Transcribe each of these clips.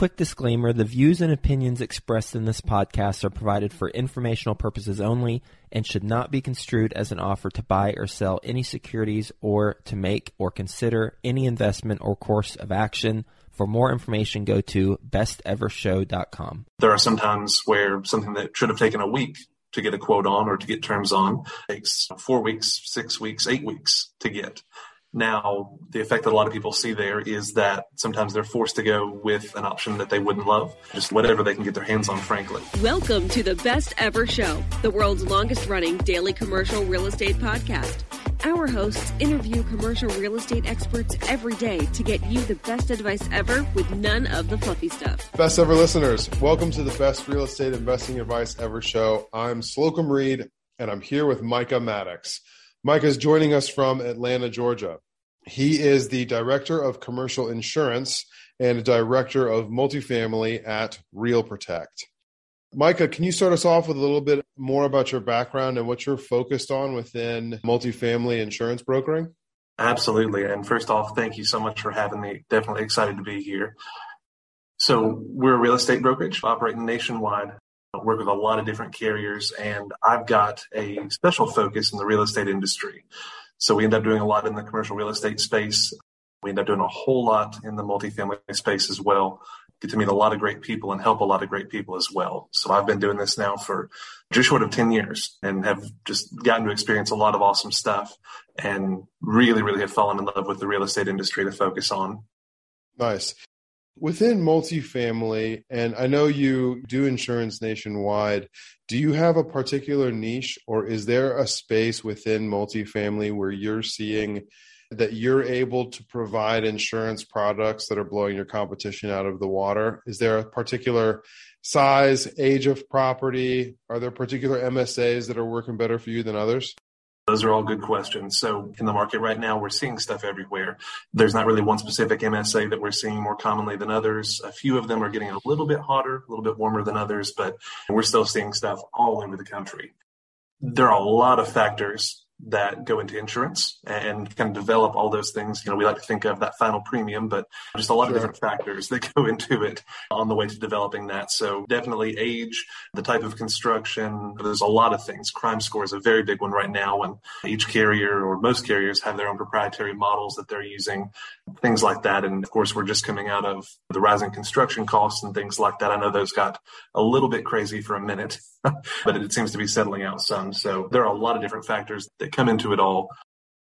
Quick disclaimer the views and opinions expressed in this podcast are provided for informational purposes only and should not be construed as an offer to buy or sell any securities or to make or consider any investment or course of action. For more information, go to bestevershow.com. There are some times where something that should have taken a week to get a quote on or to get terms on takes four weeks, six weeks, eight weeks to get. Now, the effect that a lot of people see there is that sometimes they're forced to go with an option that they wouldn't love, just whatever they can get their hands on, frankly. Welcome to the Best Ever Show, the world's longest running daily commercial real estate podcast. Our hosts interview commercial real estate experts every day to get you the best advice ever with none of the fluffy stuff. Best ever listeners, welcome to the Best Real Estate Investing Advice Ever Show. I'm Slocomb Reed, and I'm here with Micah Maddox. Mike is joining us from Atlanta, Georgia. He is the director of commercial insurance and director of multifamily at Real Protect. Micah, can you start us off with a little bit more about your background and what you're focused on within multifamily insurance brokering? Absolutely. And first off, thank you so much for having me. Definitely excited to be here. So, we're a real estate brokerage operating nationwide work with a lot of different carriers, and I've got a special focus in the real estate industry. So we end up doing a lot in the commercial real estate space. We end up doing a whole lot in the multifamily space as well. Get to meet a lot of great people and help a lot of great people as well. So I've been doing this now for just short of 10 years and have just gotten to experience a lot of awesome stuff and really, really have fallen in love with the real estate industry to focus on. Nice. Within multifamily, and I know you do insurance nationwide, do you have a particular niche or is there a space within multifamily where you're seeing that you're able to provide insurance products that are blowing your competition out of the water? Is there a particular size, age of property? Are there particular MSAs that are working better for you than others? Those are all good questions. So in the market right now, we're seeing stuff everywhere. There's not really one specific MSA that we're seeing more commonly than others. A few of them are getting a little bit hotter, a little bit warmer than others, but we're still seeing stuff all over the country. There are a lot of factors that go into insurance and kind of develop all those things. You know, we like to think of that final premium, but just a lot sure. of different factors that go into it on the way to developing that. So definitely age, the type of construction. There's a lot of things. Crime score is a very big one right now when each carrier or most carriers have their own proprietary models that they're using, things like that. And of course, we're just coming out of the rising construction costs and things like that. I know those got a little bit crazy for a minute, but it seems to be settling out some. So there are a lot of different factors that come into it all.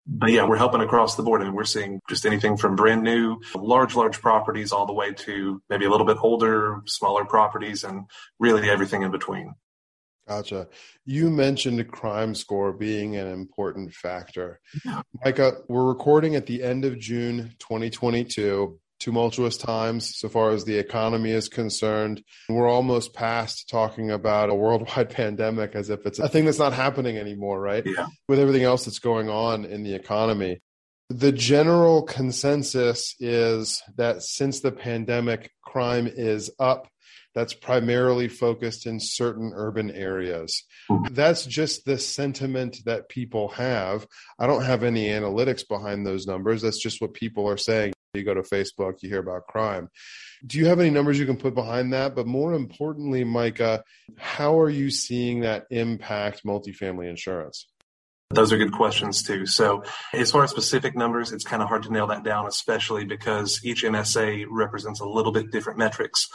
But yeah, we're helping across the board. I and mean, we're seeing just anything from brand new, large, large properties all the way to maybe a little bit older, smaller properties and really everything in between. Gotcha. You mentioned crime score being an important factor. Yeah. Micah, we're recording at the end of June 2022 tumultuous times so far as the economy is concerned. We're almost past talking about a worldwide pandemic as if it's a thing that's not happening anymore, right? Yeah. With everything else that's going on in the economy. The general consensus is that since the pandemic, crime is up. That's primarily focused in certain urban areas. Mm-hmm. That's just the sentiment that people have. I don't have any analytics behind those numbers. That's just what people are saying. You go to Facebook, you hear about crime. Do you have any numbers you can put behind that? But more importantly, Micah, how are you seeing that impact multifamily insurance? Those are good questions too. So, as far as specific numbers, it's kind of hard to nail that down, especially because each MSA represents a little bit different metrics.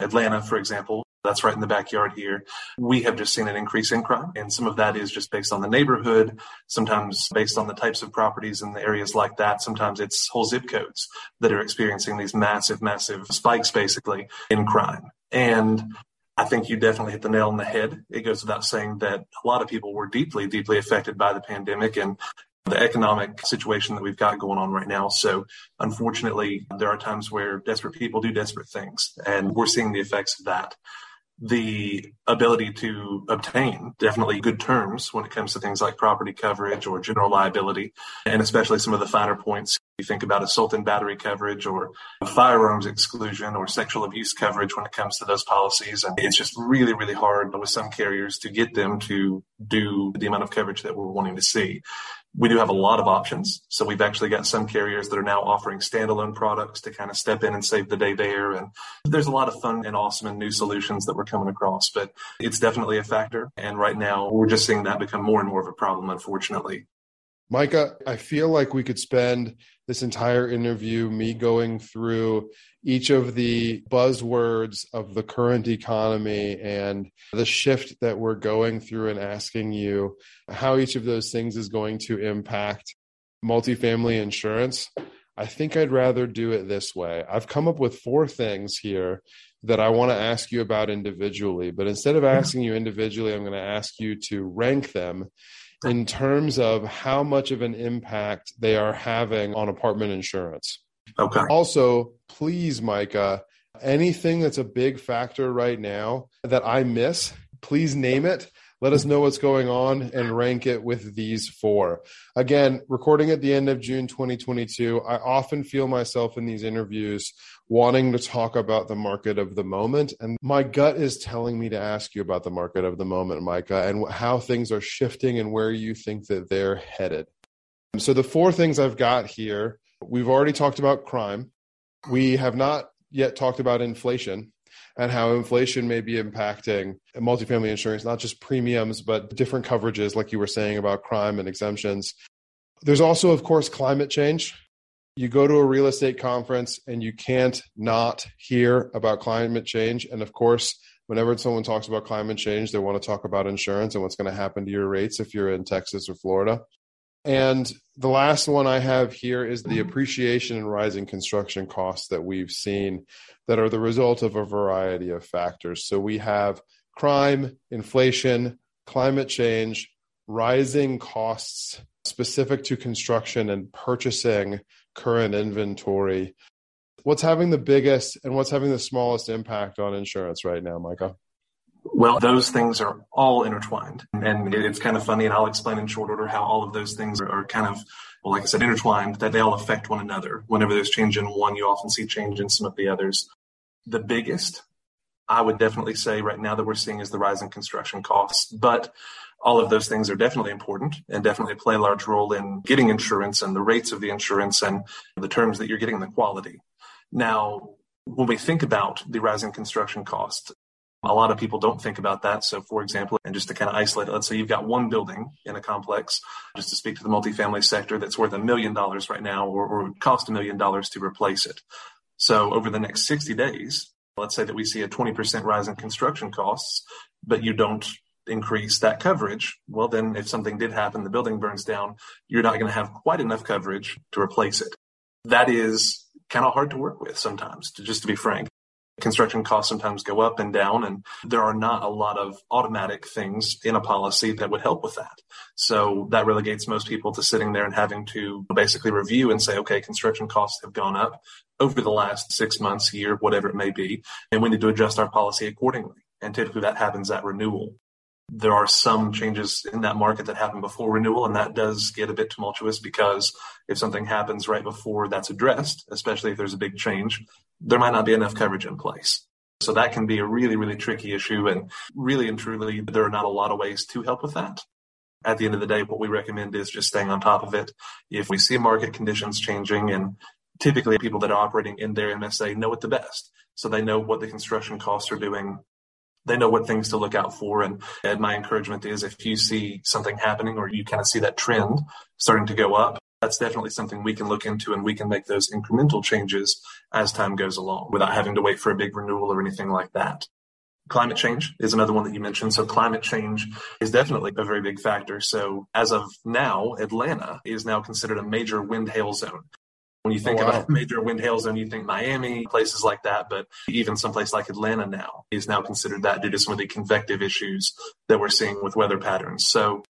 Atlanta, for example, that's right in the backyard here. We have just seen an increase in crime, and some of that is just based on the neighborhood, sometimes based on the types of properties in the areas like that. Sometimes it's whole zip codes that are experiencing these massive, massive spikes basically in crime. And I think you definitely hit the nail on the head. It goes without saying that a lot of people were deeply, deeply affected by the pandemic and the economic situation that we've got going on right now. So unfortunately, there are times where desperate people do desperate things, and we're seeing the effects of that the ability to obtain definitely good terms when it comes to things like property coverage or general liability, and especially some of the finer points. You think about assault and battery coverage or firearms exclusion or sexual abuse coverage when it comes to those policies. And it's just really, really hard with some carriers to get them to do the amount of coverage that we're wanting to see we do have a lot of options. So we've actually got some carriers that are now offering standalone products to kind of step in and save the day there. And there's a lot of fun and awesome and new solutions that we're coming across, but it's definitely a factor. And right now we're just seeing that become more and more of a problem, unfortunately. Micah, I feel like we could spend this entire interview me going through each of the buzzwords of the current economy and the shift that we're going through and asking you how each of those things is going to impact multifamily insurance. I think I'd rather do it this way. I've come up with four things here that I want to ask you about individually, but instead of mm-hmm. asking you individually, I'm going to ask you to rank them in terms of how much of an impact they are having on apartment insurance. Okay. Also, please, Micah, anything that's a big factor right now that I miss, please name it. Let us know what's going on and rank it with these four. Again, recording at the end of June 2022, I often feel myself in these interviews wanting to talk about the market of the moment. And my gut is telling me to ask you about the market of the moment, Micah, and how things are shifting and where you think that they're headed. So, the four things I've got here we've already talked about crime. We have not yet talked about inflation and how inflation may be impacting multifamily insurance, not just premiums, but different coverages, like you were saying about crime and exemptions. There's also, of course, climate change. You go to a real estate conference and you can't not hear about climate change. And of course, whenever someone talks about climate change, they want to talk about insurance and what's going to happen to your rates if you're in Texas or Florida. And the last one I have here is the appreciation and rising construction costs that we've seen that are the result of a variety of factors. So we have crime, inflation, climate change, rising costs specific to construction and purchasing current inventory. What's having the biggest and what's having the smallest impact on insurance right now, Micah? Well, those things are all intertwined. And it's kind of funny, and I'll explain in short order how all of those things are, kind of, well, like I said, intertwined, that they all affect one another. Whenever there's change in one, you often see change in some of the others. The biggest I would definitely say right now that we're seeing is the rise in construction costs. But all of those things are definitely important and definitely play a large role in getting insurance and the rates of the insurance and the terms that you're getting the quality. Now, when we think about the rising construction costs, a lot of people don't think about that. So, for example, and just to kind of isolate let's say you've got one building in a complex, just to speak to the multifamily sector, that's worth a million dollars right now or, or cost a million dollars to replace it. So, over the next 60 days, let's say that we see a 20% rise in construction costs, but you don't increase that coverage, well, then if something did happen, the building burns down, you're not going to have quite enough coverage to replace it. That is kind of hard to work with sometimes, to, just to be frank. Construction costs sometimes go up and down, and there are not a lot of automatic things in a policy that would help with that. So that relegates most people to sitting there and having to basically review and say, okay, construction costs have gone up over the last six months, year, whatever it may be, and we need to adjust our policy accordingly. And typically that happens at renewal there are some changes in that market that happen before renewal, and that does get a bit tumultuous because if something happens right before that's addressed, especially if there's a big change, there might not be enough coverage in place. So that can be a really, really tricky issue. And really and truly, there are not a lot of ways to help with that. At the end of the day, what we recommend is just staying on top of it. If we see market conditions changing, and typically people that are operating in their MSA know it the best. So they know what the construction costs are doing they know what things to look out for. And, my encouragement is if you see something happening or you kind of see that trend starting to go up, that's definitely something we can look into and we can make those incremental changes as time goes along without having to wait for a big renewal or anything like that. Climate change is another one that you mentioned. So climate change is definitely a very big factor. So as of now, Atlanta is now considered a major wind hail zone. When you oh, think oh, wow. about major wind hail zone, you think Miami, places like that, but even someplace like Atlanta now is now considered that due to some of the convective issues that we're seeing with weather patterns. So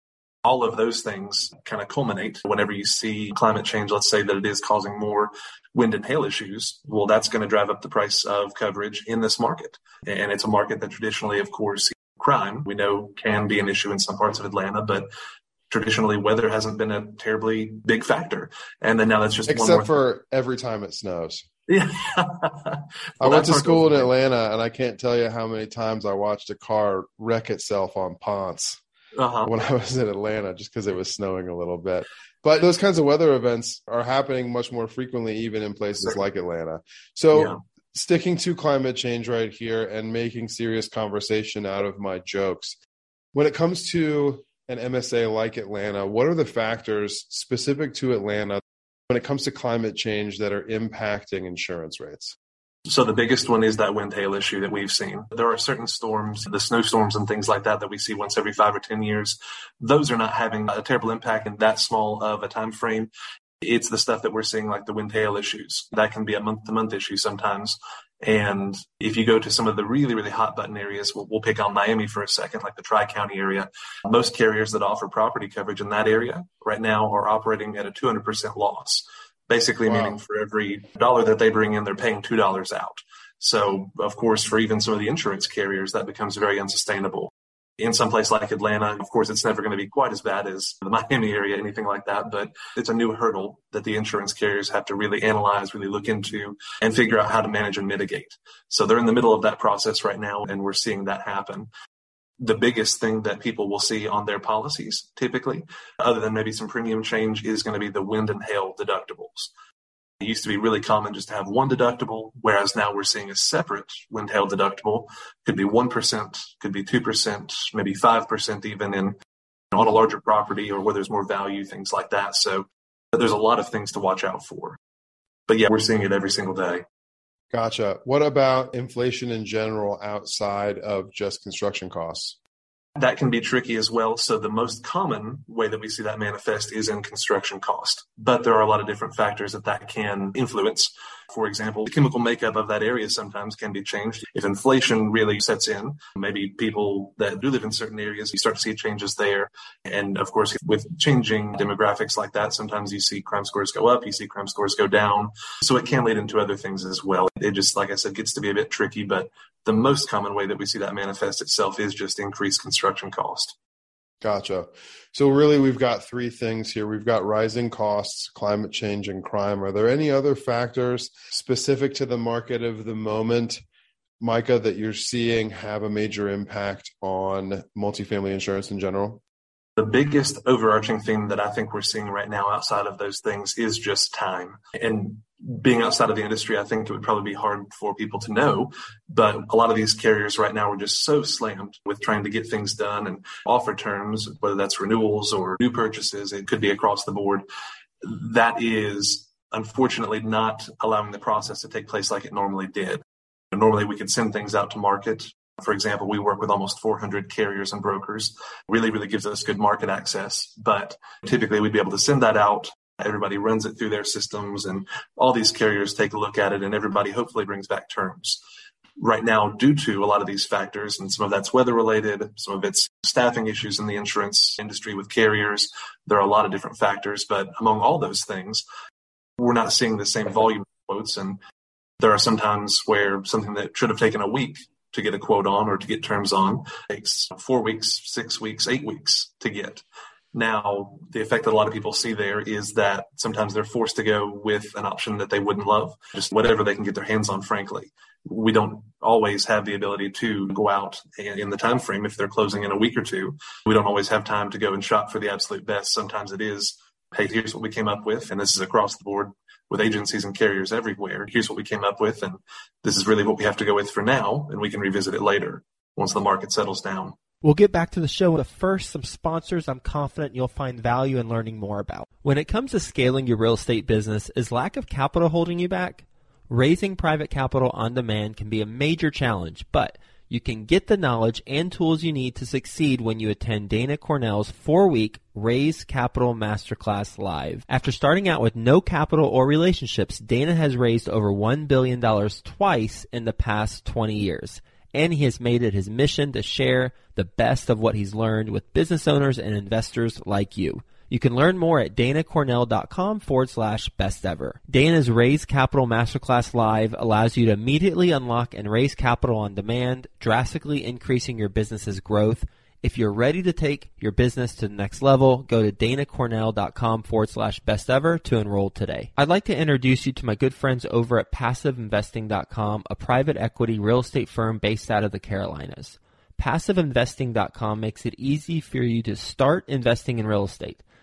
all of those things kind of culminate whenever you see climate change. Let's say that it is causing more wind and hail issues. Well, that's going to drive up the price of coverage in this market. And it's a market that traditionally, of course, crime we know can be an issue in some parts of Atlanta, but traditionally weather hasn't been a terribly big factor. And then now that's just except for thing. every time it snows. Yeah. well, I went to school in Atlanta and I can't tell you how many times I watched a car wreck itself on Ponce uh-huh. when I was in Atlanta just because it was snowing a little bit. But those kinds of weather events are happening much more frequently, even in places like Atlanta. So, yeah. sticking to climate change right here and making serious conversation out of my jokes. When it comes to an MSA like Atlanta, what are the factors specific to Atlanta when it comes to climate change that are impacting insurance rates? So the biggest one is that wind hail issue that we've seen. There are certain storms, the snowstorms and things like that that we see once every five or 10 years. Those are not having a terrible impact in that small of a time frame. It's the stuff that we're seeing like the wind hail issues. That can be a month to month issue sometimes. And if you go to some of the really, really hot button areas, we'll, we'll pick on Miami for a second, like the Tri County area. Most carriers that offer property coverage in that area right now are operating at a 200% loss, basically wow. meaning for every dollar that they bring in, they're paying $2 out. So, of course, for even some of the insurance carriers, that becomes very unsustainable in some place like Atlanta. Of course, it's never going to be quite as bad as the Miami area, anything like that, but it's a new hurdle that the insurance carriers have to really analyze, really look into and figure out how to manage and mitigate. So they're in the middle of that process right now, and we're seeing that happen. The biggest thing that people will see on their policies typically, other than maybe some premium change, is going to be the wind and hail deductibles. It used to be really common just to have one deductible, whereas now we're seeing a separate wind hail deductible. Could be 1%, could be 2%, maybe 5% even in on a larger property or where there's more value, things like that. So there's a lot of things to watch out for. But yeah, we're seeing it every single day. Gotcha. What about inflation in general outside of just construction costs? That can be tricky as well. So the most common way that we see that manifest is in construction cost, but there are a lot of different factors that that can influence. For example, the chemical makeup of that area sometimes can be changed. If inflation really sets in, maybe people that do live in certain areas, you start to see changes there. And of course, with changing demographics like that, sometimes you see crime scores go up, you see crime scores go down. So it can lead into other things as well. It just, like I said, gets to be a bit tricky, but the most common way that we see that manifest itself is just increased construction cost. Gotcha. So really we've got three things here. We've got rising costs, climate change and crime. Are there any other factors specific to the market of the moment Micah, that you're seeing have a major impact on multifamily insurance in general? The biggest overarching theme that I think we're seeing right now outside of those things is just time. And being outside of the industry, I think it would probably be hard for people to know. But a lot of these carriers right now are just so slammed with trying to get things done and offer terms, whether that's renewals or new purchases, it could be across the board. That is unfortunately not allowing the process to take place like it normally did. Normally, we could send things out to market for example, we work with almost 400 carriers and brokers. Really, really gives us good market access. But typically, we'd be able to send that out. Everybody runs it through their systems, and all these carriers take a look at it, and everybody hopefully brings back terms. Right now, due to a lot of these factors, and some of that's weather related, some of it's staffing issues in the insurance industry with carriers, there are a lot of different factors. But among all those things, we're not seeing the same volume of quotes. And there are sometimes where something that should have taken a week to get a quote on or to get terms on. Takes four weeks, six weeks, eight weeks to get. Now, the effect that a lot of people see there is that sometimes they're forced to go with an option that they wouldn't love, just whatever they can get their hands on, frankly. We don't always have the ability to go out in the time frame if they're closing in a week or two. We don't always have time to go and shop for the absolute best. Sometimes it is, hey, here's what we came up with, and this is across the board with agencies and carriers everywhere. Here's what we came up with, and this is really what we have to go with for now, and we can revisit it later once the market settles down. We'll get back to the show, but first, some sponsors I'm confident you'll find value in learning more about. When it comes to scaling your real estate business, is lack of capital holding you back? Raising private capital on demand can be a major challenge, but you can get the knowledge and tools you need to succeed when you attend Dana Cornell's four week Raise Capital Masterclass Live. After starting out with no capital or relationships, Dana has raised over $1 billion twice in the past 20 years. And he has made it his mission to share the best of what he's learned with business owners and investors like you. You can learn more at danacornell.com forward slash best ever. Dana's Raise Capital Masterclass Live allows you to immediately unlock and raise capital on demand, drastically increasing your business's growth. If you're ready to take your business to the next level, go to danacornell.com forward slash best ever to enroll today. I'd like to introduce you to my good friends over at passiveinvesting.com, a private equity real estate firm based out of the Carolinas. Passiveinvesting.com makes it easy for you to start investing in real estate.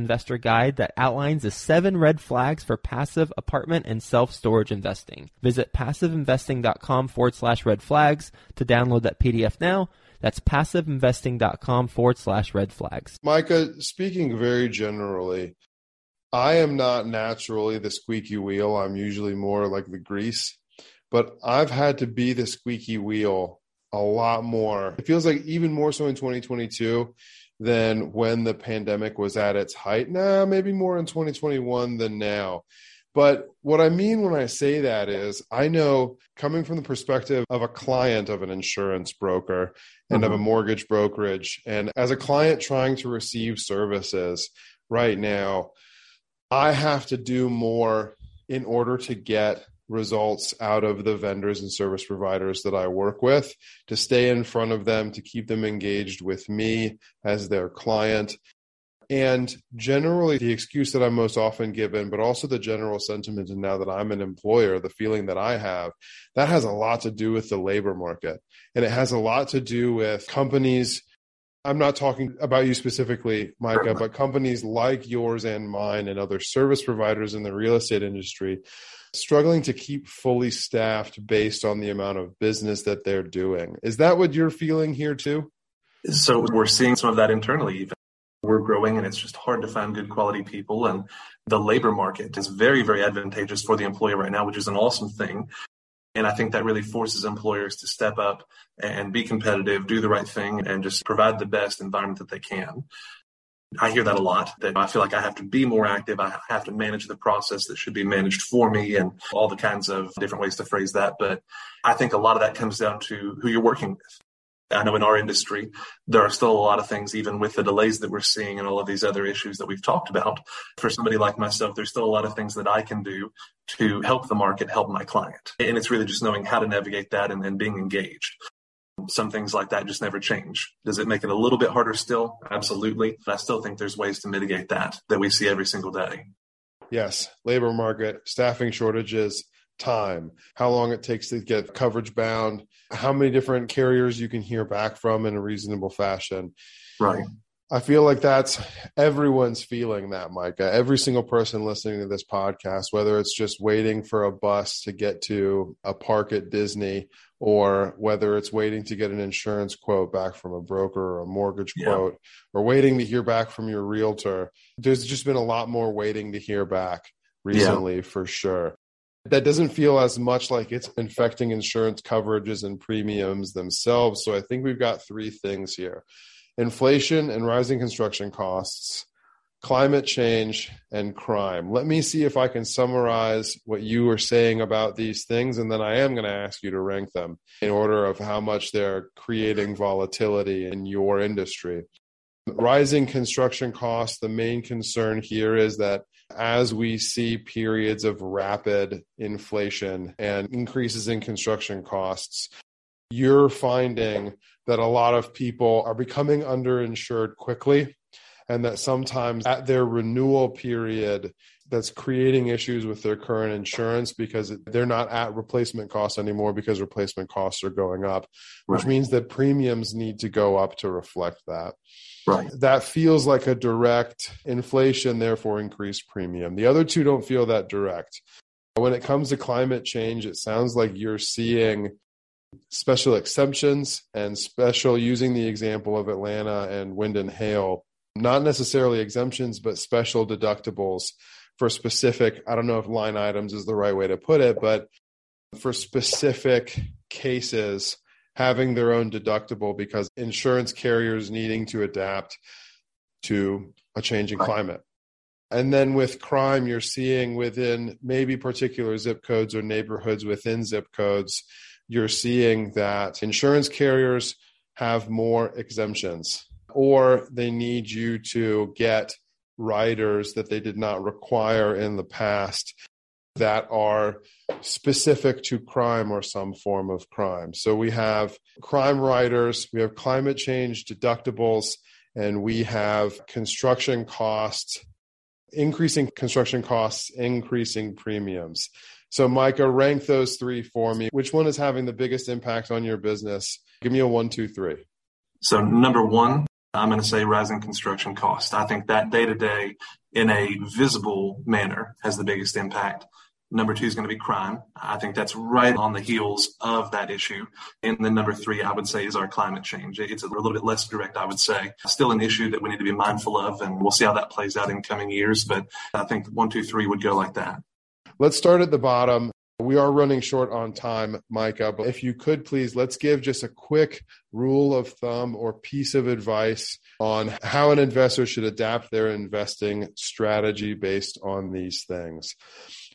investor guide that outlines the seven red flags for passive apartment and self-storage investing. Visit passiveinvesting.com forward slash red flags to download that PDF now. That's passiveinvesting.com forward slash red flags. Micah, speaking very generally, I am not naturally the squeaky wheel. I'm usually more like the grease, but I've had to be the squeaky wheel a lot more. It feels like even more so in 2022 than when the pandemic was at its height. Nah, maybe more in 2021 than now. But what I mean when I say that is, I know coming from the perspective of a client of an insurance broker and mm-hmm. of a mortgage brokerage, and as a client trying to receive services right now, I have to do more in order to get results out of the vendors and service providers that I work with, to stay in front of them, to keep them engaged with me as their client. And generally, the excuse that I'm most often given, but also the general sentiment, and now that I'm an employer, the feeling that I have, that has a lot to do with the labor market. And it has a lot to do with companies. I'm not talking about you specifically, Micah, but companies like yours and mine and other service providers in the real estate industry struggling to keep fully staffed based on the amount of business that they're doing. Is that what you're feeling here too? So we're seeing some of that internally even. We're growing and it's just hard to find good quality people and the labor market is very, very advantageous for the employer right now, which is an awesome thing. And I think that really forces employers to step up and be competitive, do the right thing, and just provide the best environment that they can. I hear that a lot that I feel like I have to be more active. I have to manage the process that should be managed for me and all the kinds of different ways to phrase that. But I think a lot of that comes down to who you're working with. I know in our industry, there are still a lot of things, even with the delays that we're seeing and all of these other issues that we've talked about. For somebody like myself, there's still a lot of things that I can do to help the market, help my client. And it's really just knowing how to navigate that and, and being engaged some things like that just never change. Does it make it a little bit harder still? Absolutely. But I still think there's ways to mitigate that that we see every single day. Yes. Labor market, staffing shortages, time, how long it takes to get coverage bound, how many different carriers you can hear back from in a reasonable fashion. Right. I feel like that's everyone's feeling that, Micah. Every single person listening to this podcast, whether it's just waiting for a bus to get to a park at Disney or whether it's waiting to get an insurance quote back from a broker or a mortgage yeah. quote or waiting to hear back from your realtor, there's just been a lot more waiting to hear back recently yeah. for sure. That doesn't feel as much like it's infecting insurance coverages and premiums themselves. So I think we've got three things here inflation and rising construction costs, climate change, and crime. Let me see if I can summarize what you were saying about these things, and then I am going to ask you to rank them in order of how much they're creating volatility in your industry. Rising construction costs, the main concern here is that as we see periods of rapid inflation and increases in construction costs, you're finding that a lot of people are becoming underinsured quickly and that sometimes at their renewal period that's creating issues with their current insurance because they're not at replacement costs anymore because replacement costs are going up which means that premiums need to go up to reflect that. Right. That feels like a direct inflation therefore increased premium. The other two don't feel that direct. When it comes to climate change it sounds like you're seeing special exemptions and special using the example of Atlanta and wind and hail, not necessarily exemptions, but special deductibles for specific, I don't know if line items is the right way to put it, but for specific cases having their own deductible because insurance carriers needing to adapt to a changing climate. And then with crime, you're seeing within maybe particular zip codes or neighborhoods within zip codes you're seeing that insurance carriers have more exemptions or they need you to get riders that they did not require in the past that are specific to crime or some form of crime. So we have crime riders, we have climate change deductibles, and we have construction costs, increasing construction costs, increasing premiums. So, Micah, rank those three for me. Which one is having the biggest impact on your business? Give me a one, two, three. So, number one, I'm going to say rising construction cost. I think that day to day, in a visible manner, has the biggest impact. Number two is going to be crime. I think that's right on the heels of that issue. And then number three, I would say, is our climate change. It's a little bit less direct, I would say. Still an issue that we need to be mindful of, and we'll see how that plays out in coming years. But I think one, two, three would go like that. Let's start at the bottom. We are running short on time, Micah, but if you could please, let's give just a quick rule of thumb or piece of advice on how an investor should adapt their investing strategy based on these things.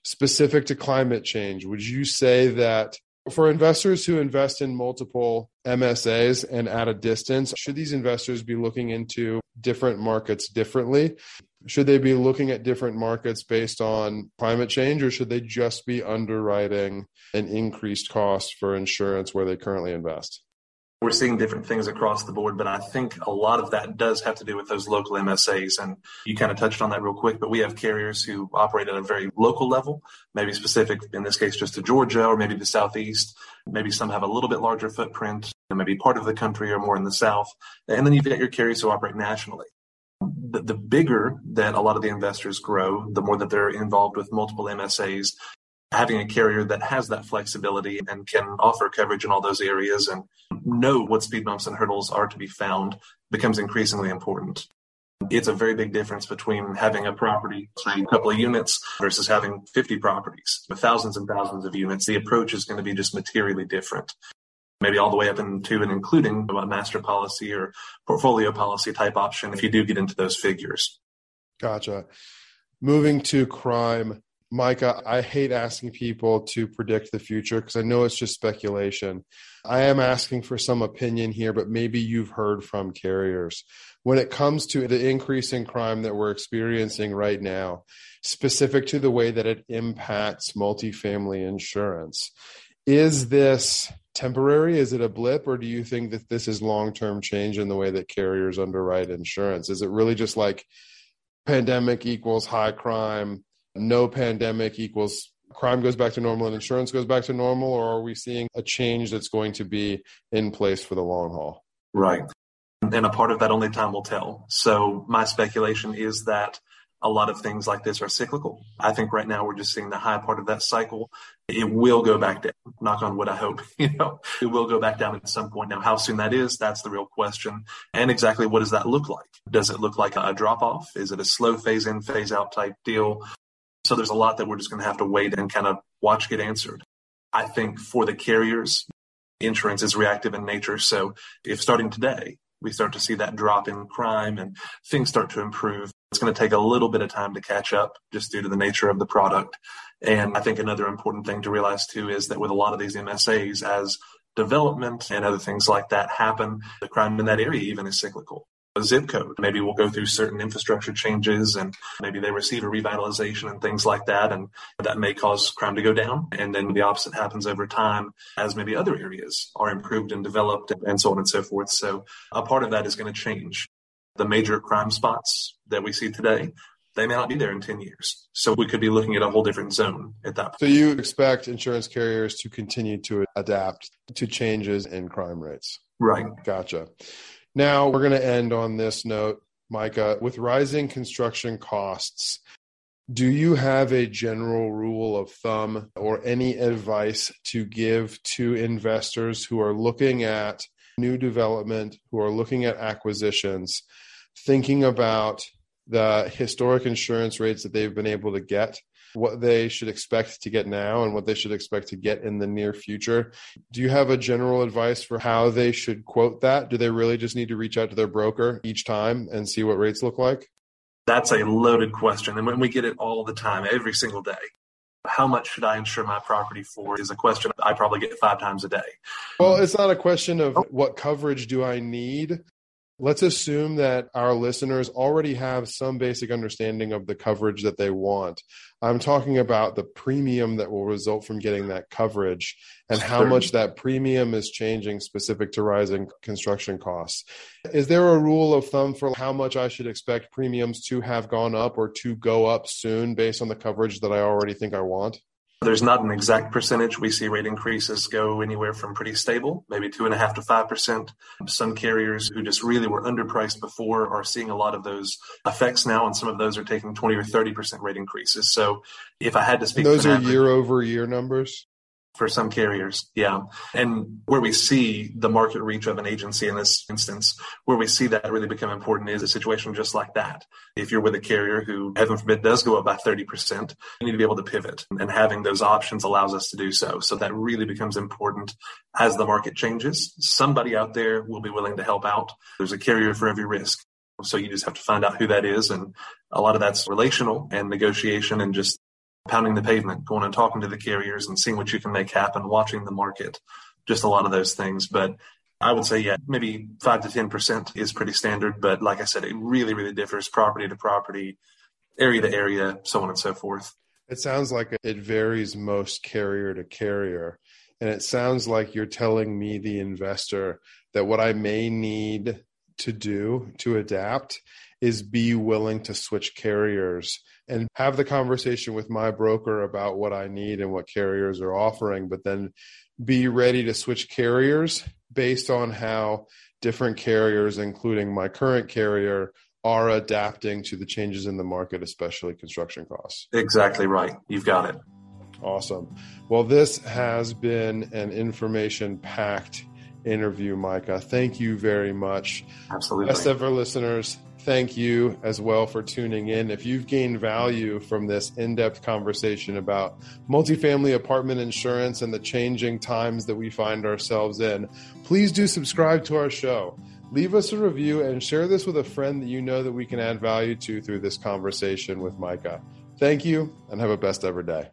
Specific to climate change, would you say that for investors who invest in multiple MSAs and at a distance, should these investors be looking into different markets differently? Should they be looking at different markets based on climate change, or should they just be underwriting an increased cost for insurance where they currently invest? We're seeing different things across the board, but I think a lot of that does have to do with those local MSAs. And you kind of touched on that real quick, but we have carriers who operate at a very local level, maybe specific, in this case, just to Georgia or maybe the Southeast. Maybe some have a little bit larger footprint, maybe part of the country or more in the South. And then you've got your carriers who operate nationally the, the bigger that a lot of the investors grow, the more that they're involved with multiple MSAs, having a carrier that has that flexibility and can offer coverage in all those areas and know what speed bumps and hurdles are to be found becomes increasingly important. It's a very big difference between having a property, say a couple of units, versus having 50 properties with thousands and thousands of units. The approach is going to be just materially different. Maybe all the way up into and including a master policy or portfolio policy type option if you do get into those figures. Gotcha. Moving to crime, Micah, I hate asking people to predict the future because I know it's just speculation. I am asking for some opinion here, but maybe you've heard from carriers. When it comes to the increase in crime that we're experiencing right now, specific to the way that it impacts multifamily insurance, is this temporary? Is it a blip? Or do you think that this is long term change in the way that carriers underwrite insurance? Is it really just like pandemic equals high crime, no pandemic equals crime goes back to normal and insurance goes back to normal? Or are we seeing a change that's going to be in place for the long haul? Right. And a part of that only time will tell. So my speculation is that a lot of things like this are cyclical. I think right now we're just seeing the high part of that cycle. It will go back down. Knock on wood, I hope. You know, it will go back down at some point. Now, how soon that is, that's the real question. And exactly what does that look like? Does it look like a drop off? Is it a slow phase in, phase out type deal? So there's a lot that we're just going to have to wait and kind of watch get answered. I think for the carriers, insurance is reactive in nature. So if starting today, we start to see that drop in crime and things start to improve, it's going to take a little bit of time to catch up just due to the nature of the product. And I think another important thing to realize too is that with a lot of these MSAs, as development and other things like that happen, the crime in that area even is cyclical a zip code. Maybe we'll go through certain infrastructure changes and maybe they receive a revitalization and things like that. And that may cause crime to go down. And then the opposite happens over time as maybe other areas are improved and developed and so on and so forth. So a part of that is going to change. The major crime spots that we see today, they may not be there in 10 years. So we could be looking at a whole different zone at that point. So you expect insurance carriers to continue to adapt to changes in crime rates? Right. Gotcha. Now, we're going to end on this note, Micah. With rising construction costs, do you have a general rule of thumb or any advice to give to investors who are looking at new development, who are looking at acquisitions, thinking about the historic insurance rates that they've been able to get what they should expect to get now and what they should expect to get in the near future. Do you have a general advice for how they should quote that? Do they really just need to reach out to their broker each time and see what rates look like? That's a loaded question. And when we get it all the time, every single day, how much should I insure my property for is a question I probably get five times a day. Well, it's not a question of what coverage do I need. Let's assume that our listeners already have some basic understanding of the coverage that they want. I'm talking about the premium that will result from getting that coverage and how much that premium is changing specific to rising construction costs. Is there a rule of thumb for how much I should expect premiums to have gone up or to go up soon based on the coverage that I already think I want? There's not an exact percentage. We see rate increases go anywhere from pretty stable, maybe two and a half to five percent. Some carriers who just really were underpriced before are seeing a lot of those effects now, and some of those are taking 20 or 30 percent rate increases. So if I had to speak, and those are year over year numbers for some carriers. Yeah. And where we see the market reach of an agency in this instance, where we see that really become important is a situation just like that. If you're with a carrier who, heaven forbid, does go up by 30%, you need to be able to pivot. And having those options allows us to do so. So that really becomes important as the market changes. Somebody out there will be willing to help out. There's a carrier for every risk. So you just have to find out who that is. And a lot of that's relational and negotiation and just pounding the pavement, going and talking to the carriers and seeing what you can make happen, watching the market, just a lot of those things. But I would say, yeah, maybe five to 10% is pretty standard. But like I said, it really, really differs property to property, area to area, so on and so forth. It sounds like it varies most carrier to carrier. And it sounds like you're telling me, the investor, that what I may need to do to adapt is be willing to switch carriers and have the conversation with my broker about what I need and what carriers are offering, but then be ready to switch carriers based on how different carriers, including my current carrier, are adapting to the changes in the market, especially construction costs. Exactly right. You've got it. Awesome. Well, this has been an information packed interview, Micah. Thank you very much. Absolutely. Best ever listeners, thank you as well for tuning in. If you've gained value from this in depth conversation about multifamily apartment insurance and the changing times that we find ourselves in, please do subscribe to our show. Leave us a review and share this with a friend that you know that we can add value to through this conversation with Micah. Thank you and have a best ever day.